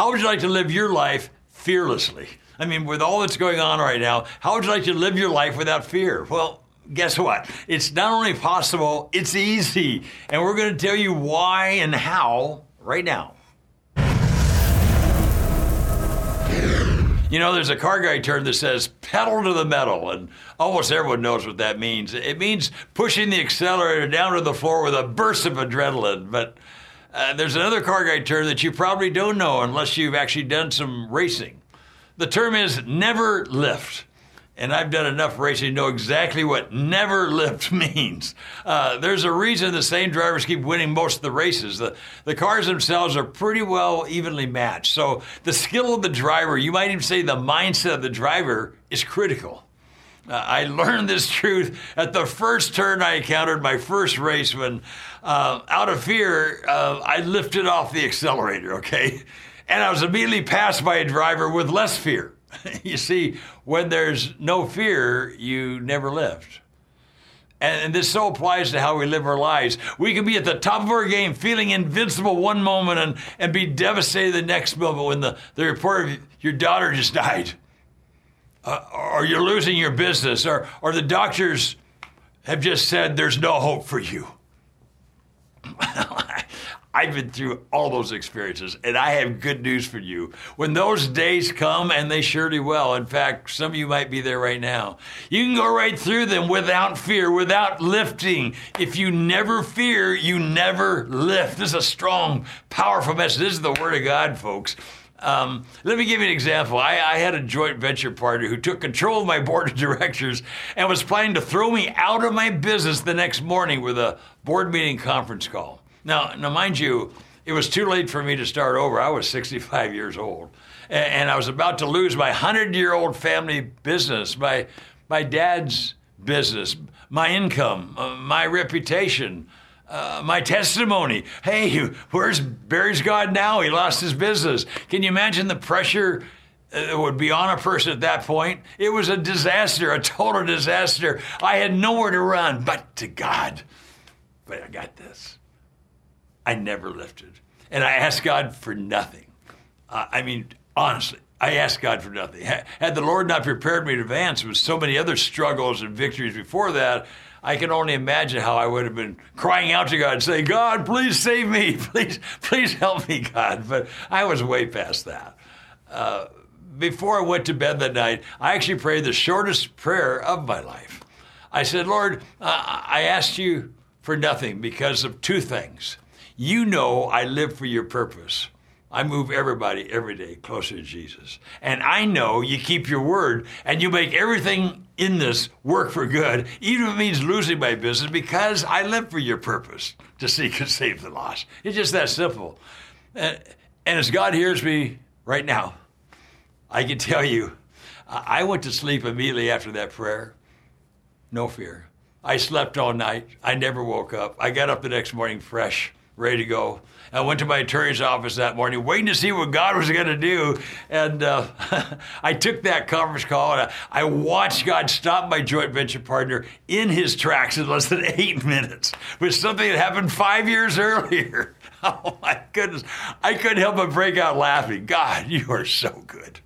How would you like to live your life fearlessly? I mean, with all that's going on right now, how would you like to live your life without fear? Well, guess what? It's not only possible, it's easy. And we're going to tell you why and how right now. You know, there's a car guy term that says pedal to the metal, and almost everyone knows what that means. It means pushing the accelerator down to the floor with a burst of adrenaline. But uh, there's another car guy term that you probably don't know unless you've actually done some racing. The term is never lift and I've done enough racing to know exactly what never lift means. Uh, there's a reason the same drivers keep winning most of the races. The, the cars themselves are pretty well evenly matched. So the skill of the driver, you might even say the mindset of the driver, is critical. Uh, I learned this truth at the first turn I encountered my first race when, uh, out of fear, uh, I lifted off the accelerator, okay? And I was immediately passed by a driver with less fear. you see, when there's no fear, you never lift. And, this so applies to how we live our lives. We can be at the top of our game, feeling invincible one moment and, and be devastated the next moment when the, the report of your daughter just died. Uh, or you're losing your business, or, or the doctors have just said there's no hope for you. I've been through all those experiences, and I have good news for you. When those days come, and they surely will, in fact, some of you might be there right now, you can go right through them without fear, without lifting. If you never fear, you never lift. This is a strong, powerful message. This is the Word of God, folks. Um, let me give you an example. I, I, had a joint venture partner who took control of my board of directors and was planning to throw me out of my business the next morning with a board meeting conference call. Now, now, mind you, it was too late for me to start over. I was 65 years old, and, and I was about to lose my 100 year old family business, my my dad's business, my income, uh, my reputation. Uh, my testimony. Hey, where's Barry's God now? He lost his business. Can you imagine the pressure that would be on a person at that point? It was a disaster, a total disaster. I had nowhere to run but to God. But I got this. I never lifted. And I asked God for nothing. Uh, I mean, honestly, I asked God for nothing. Had the Lord not prepared me in advance with so many other struggles and victories before that, I can only imagine how I would have been crying out to God, saying, God, please save me. Please, please help me, God. But I was way past that. Uh, before I went to bed that night, I actually prayed the shortest prayer of my life. I said, Lord, uh, I asked you for nothing because of two things. You know I live for your purpose. I move everybody every day closer to Jesus. And I know you keep your word and you make everything in this work for good, even if it means losing my business, because I live for your purpose to seek and save the lost. It's just that simple. And, and as God hears me right now, I can tell you, I went to sleep immediately after that prayer. No fear. I slept all night. I never woke up. I got up the next morning fresh ready to go. I went to my attorney's office that morning, waiting to see what God was going to do. And uh, I took that conference call and I watched God stop my joint venture partner in his tracks in less than eight minutes with something that happened five years earlier. Oh my goodness. I couldn't help but break out laughing. God, you are so good.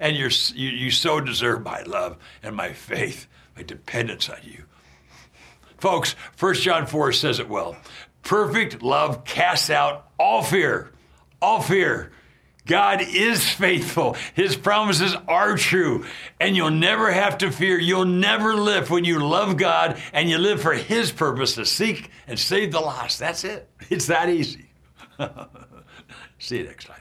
And you're, you, you so deserve my love and my faith, my dependence on you. Folks, 1 John 4 says it well. Perfect love casts out all fear, all fear. God is faithful. His promises are true. And you'll never have to fear. You'll never lift when you love God and you live for His purpose to seek and save the lost. That's it. It's that easy. See you next time.